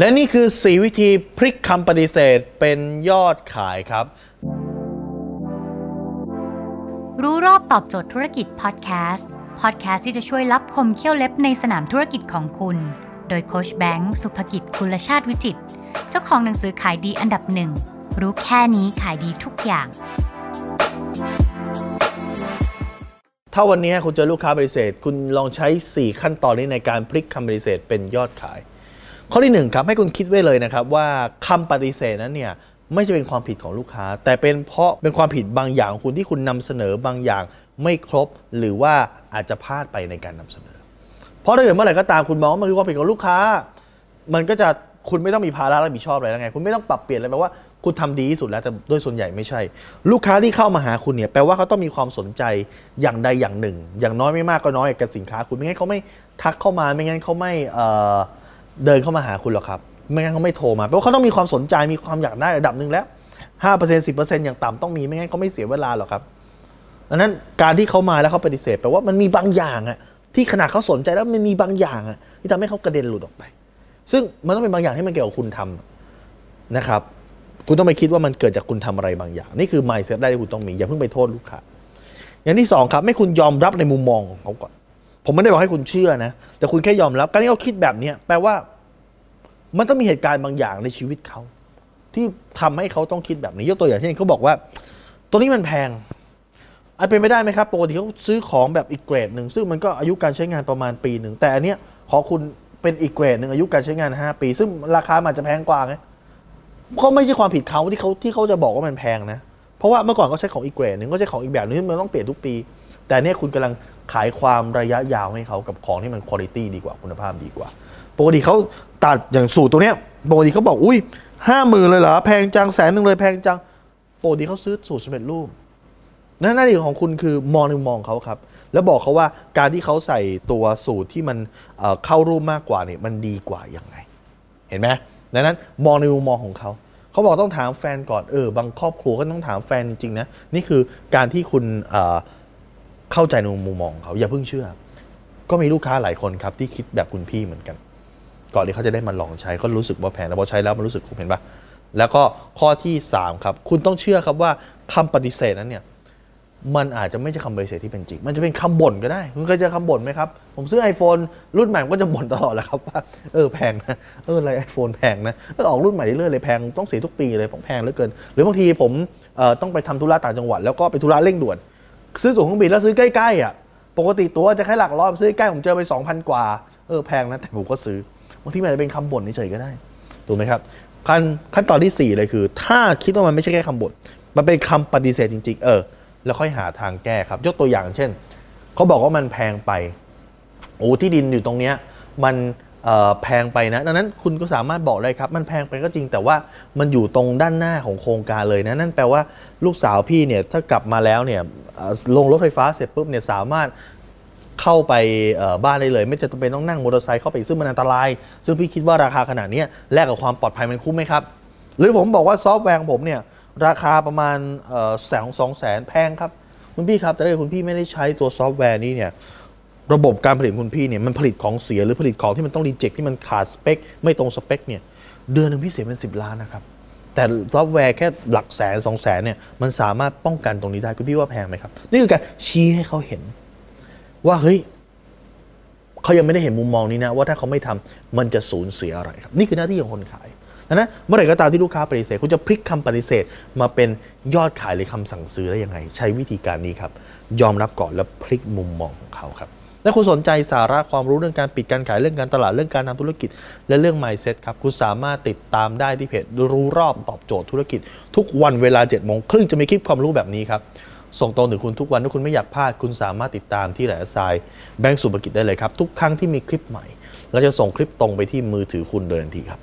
และนี่คือ 4 วิธีพลิกคำปฏิเสธเป็นยอดขายครับ รู้รอบตอบโจทย์ธุรกิจพอดแคสต์พอดแคสต์ที่จะช่วยรับคมเขี้ยวเล็บในสนามธุรกิจของคุณ โดยโคชแบงค์สุภกิจคุลชาติวิจิต เจ้าของหนังสือขายดีอันดับหนึ่ง รู้แค่นี้ขายดีทุกอย่าง ถ้าวันนี้คุณเจอลูกค้าปฏิเสธ คุณลองใช้ 4 ขั้นตอนนี้ในการพลิกคำปฏิเสธเป็นยอดขาย ข้อที่ 1 ครับให้คุณคิดไว้เลยนะครับว่าคำปฏิเสธนั้นเนี่ยไม่ใช่เป็นความผิดของลูกค้า แต่เป็นเพราะเป็นความผิดบางอย่างของคุณที่คุณนำเสนอบางอย่างไม่ครบ หรือว่าอาจจะพลาดไปในการนำเสนอ เพราะถ้าเกิดเมื่อไหร่ก็ตามคุณมองว่ามันคือความผิดของลูกค้า มันก็จะคุณไม่ต้องมีภาระรับผิดชอบอะไรแล้วไง คุณไม่ต้องปรับเปลี่ยนอะไรแปลว่าคุณทำดีที่สุดแล้วแต่โดยส่วนใหญ่ไม่ใช่ ลูกค้าที่เข้ามาหาคุณเนี่ยแปลว่าเขาต้องมีความสนใจอย่างใดอย่างหนึ่ง อย่างน้อยไม่มากก็น้อยกับสินค้า คุณไม่งั้นเขาไม่ทักเข้ามาไม่งั้นเขาไม่เอ่อ เดินเข้ามาหาคุณหรอกครับ ไม่งั้นเขาไม่โทรมาแปลว่าเขาต้องมีความสนใจมีความอยากได้ระดับหนึ่งแล้ว5% 10%อย่างต่ำต้องมีไม่งั้นเขาไม่เสียเวลาหรอกครับดังนั้นการที่เขามาแล้วเขาปฏิเสธแปลว่ามันมีบางอย่างอะที่ขนาดเขาสนใจแล้วมันมีบางอย่างอะที่ทำให้เขากระเด็นหลุดออกไป ซึ่งมันต้องเป็นบางอย่างที่มันเกี่ยวกับคุณทำนะครับ คุณต้องไปคิดว่ามันเกิดจากคุณทำอะไรบางอย่าง นี่คือ mindset ได้ที่คุณต้องมีอย่าเพิ่งไปโทษลูกค้าอย่างที่สองครับให้คุณยอมรับในมุมมองของเขาก่อน ผมไม่ได้บอกให้คุณเชื่อนะ แต่คุณแค่ยอมรับ การที่เขาคิดแบบเนี้ยแปลว่า มันต้องมีเหตุการณ์บางอย่างในชีวิตเขา ที่ทำให้เขาต้องคิดแบบนี้ ยกตัวอย่างเช่นเขาบอกว่า ตัวนี้มันแพงอาจเป็นไม่ได้ไหมครับปกติเขาซื้อของแบบอีกเกรดหนึ่งซึ่งมันก็อายุการใช้งานประมาณปีหนึ่งแต่อันเนี้ยขอคุณเป็นอีกเกรดหนึ่งอายุการใช้งาน 5 ปี ซึ่งราคามันอาจจะแพงกว่าไงเขาไม่ใช่ความผิดเขาที่เขาที่เขาจะบอกว่ามันแพงนะ เพราะว่าเมื่อก่อนเขาใช้ของอีกเกรดหนึ่งก็ใช้ของอีกแบบนึงมันต้องเปลี่ยนทุกปี แต่เนี่ยคุณกำลังขายความระยะยาวให้เขากับของที่มันคุณภาพดีกว่าคุณภาพดีกว่าปกติเขาตัดอย่างสูตรตัวเนี้ยปกติเขาบอกอุ้ยห้าหมื่นเลยเหรอแพงจังแสนหนึ่งเลยแพงจังปกติเขาซื้อสูตรสำเร็จรูปนั่นหน้าที่ของคุณคือมองในมุมมองเขาครับ แล้วบอกเขาว่าการที่เขาใส่ตัวสูตรที่มันเข้ารูปมากกว่าเนี่ยมันดีกว่าอยังไงเห็นไหมดังนั้นมองในมุมมองของเขา เขาบอกต้องถามแฟนก่อนเออบางครอบครัวก็ต้องถามแฟนจริงๆนะนี่คือการที่คุณเออเข้าใจในมุมมองเขาอย่าเพิ่งเชื่อ ก็มีลูกค้าหลายคนครับที่คิดแบบคุณพี่เหมือนกัน ก่อนที่เขาจะได้มาลองใช้ก็รู้สึกว่าแพงแล้วพอใช้แล้วมันรู้สึกคุ้มเห็นปะแล้วก็ข้อที่สามครับคุณต้องเชื่อครับว่าคำปฏิเสธนั้นเนี่ย มันอาจจะไม่ใช่คำปฏิเสธที่เป็นจริง มันจะเป็นคำบ่นก็ได้ คุณเคยเจอคำบ่นไหมครับ ผมซื้อ iPhone รุ่นใหม่ก็จะบ่นตลอดแหละครับว่าเออแพงนะ เอออะไรไอโฟนแพงนะเออออกรุ่นใหม่เรื่อยๆเลยแพงต้องเสียทุกปีเลยผมแพงเหลือเกิน หรือบางทีผมเอ่อต้องไปทำธุระต่างจังหวัดแล้วก็ไปธุระเร่งด่วน ซื้อตั๋วเครื่องบินแล้วซื้อใกล้ๆอะปกติตั๋วจะแค่หลักร้อยซื้อใกล้ผมเจอไป 2,000 กว่าเออแพงนะแต่ผมก็ซื้อบางทีมันอาจจะเป็นคำบ่นเฉยๆก็ได้ถูกไหมครับขั้นขั้นตอนที่ 4 เลยคือ ถ้าคิดว่ามันไม่ใช่แค่คำบ่นมันเป็นคำปฏิเสธจริงๆเออ แล้วค่อยหาทางแก้ครับ ยกตัวอย่างเช่นเขาบอกว่ามันแพงไปโอ้ที่ดินอยู่ตรงเนี้ยมันแพงไปนะ ดังนั้นคุณก็สามารถบอกได้ครับ มันแพงไปก็จริงแต่ว่ามันอยู่ตรงด้านหน้าของโครงการเลยนะ นั่นแปลว่าลูกสาวพี่เนี่ยถ้ากลับมาแล้วเนี่ยลงรถไฟฟ้าเสร็จปุ๊บเนี่ยสามารถเข้าไปบ้านได้เลย ไม่จะเป็นต้องนั่งมอเตอร์ไซค์เข้าไปซึ่งมันอันตราย ซึ่งพี่คิดว่าราคาขนาดนี้แลกกับความปลอดภัยมันคุ้มไหมครับ หรือผมบอกว่าซอฟต์แวร์ของผมเนี่ย ราคาประมาณแสนสองแสนแพงครับ คุณพี่ครับ แต่ถ้าเกิดคุณพี่ไม่ได้ใช้ตัวซอฟต์แวร์นี้เนี่ยระบบการผลิตคุณพี่เนี่ยมันผลิตของเสียหรือผลิตของที่มันต้อง reject ที่มันขาดสเปค ไม่ตรงสเปคเนี่ยเดือนหนึ่งพี่เสียเป็น 10 ล้านนะครับ แต่ซอฟต์แวร์แค่หลักแสนสองแสนเนี่ยมันสามารถป้องกันตรงนี้ได้คุณพี่ว่าแพงไหมครับ นี่คือการชี้ให้เขาเห็น ว่าเฮ้ยเขายังไม่ได้เห็นมุมมองนี้นะ ว่าถ้าเขาไม่ทำมันจะสูญเสียอะไรครับ นี่คือหน้าที่ของคนขาย ดังนั้นเมื่อไหร่ก็ตามที่ลูกค้าปฏิเสธคุณจะพลิกคำปฏิเสธ มาเป็นยอดขายหรือคำสั่งซื้อได้ยังไง ใช้วิธีการนี้ครับ ยอมรับก่อนแล้วพลิกมุมมองของเขาครับและคุณสนใจสาระความรู้เรื่องการปิดการขายเรื่องการตลาดเรื่องการทำธุรกิจ และเรื่อง mindset ครับ คุณสามารถติดตามได้ที่เพจรู้รอบตอบโจทย์ธุรกิจ ทุกวันเวลา7จ็ดโมงครึ่งจะมีคลิปความรู้แบบนี้ครับ ส่งตรงถึงคุณทุกวันถ้าคุณไม่อยากพลาด คุณสามารถติดตามที่แหลมทรายแบงก์สุภกิจได้เลยครับ ทุกครั้งที่มีคลิปใหม่เราจะส่งคลิปตรงไปที่มือถือคุณโดยทันทีครับ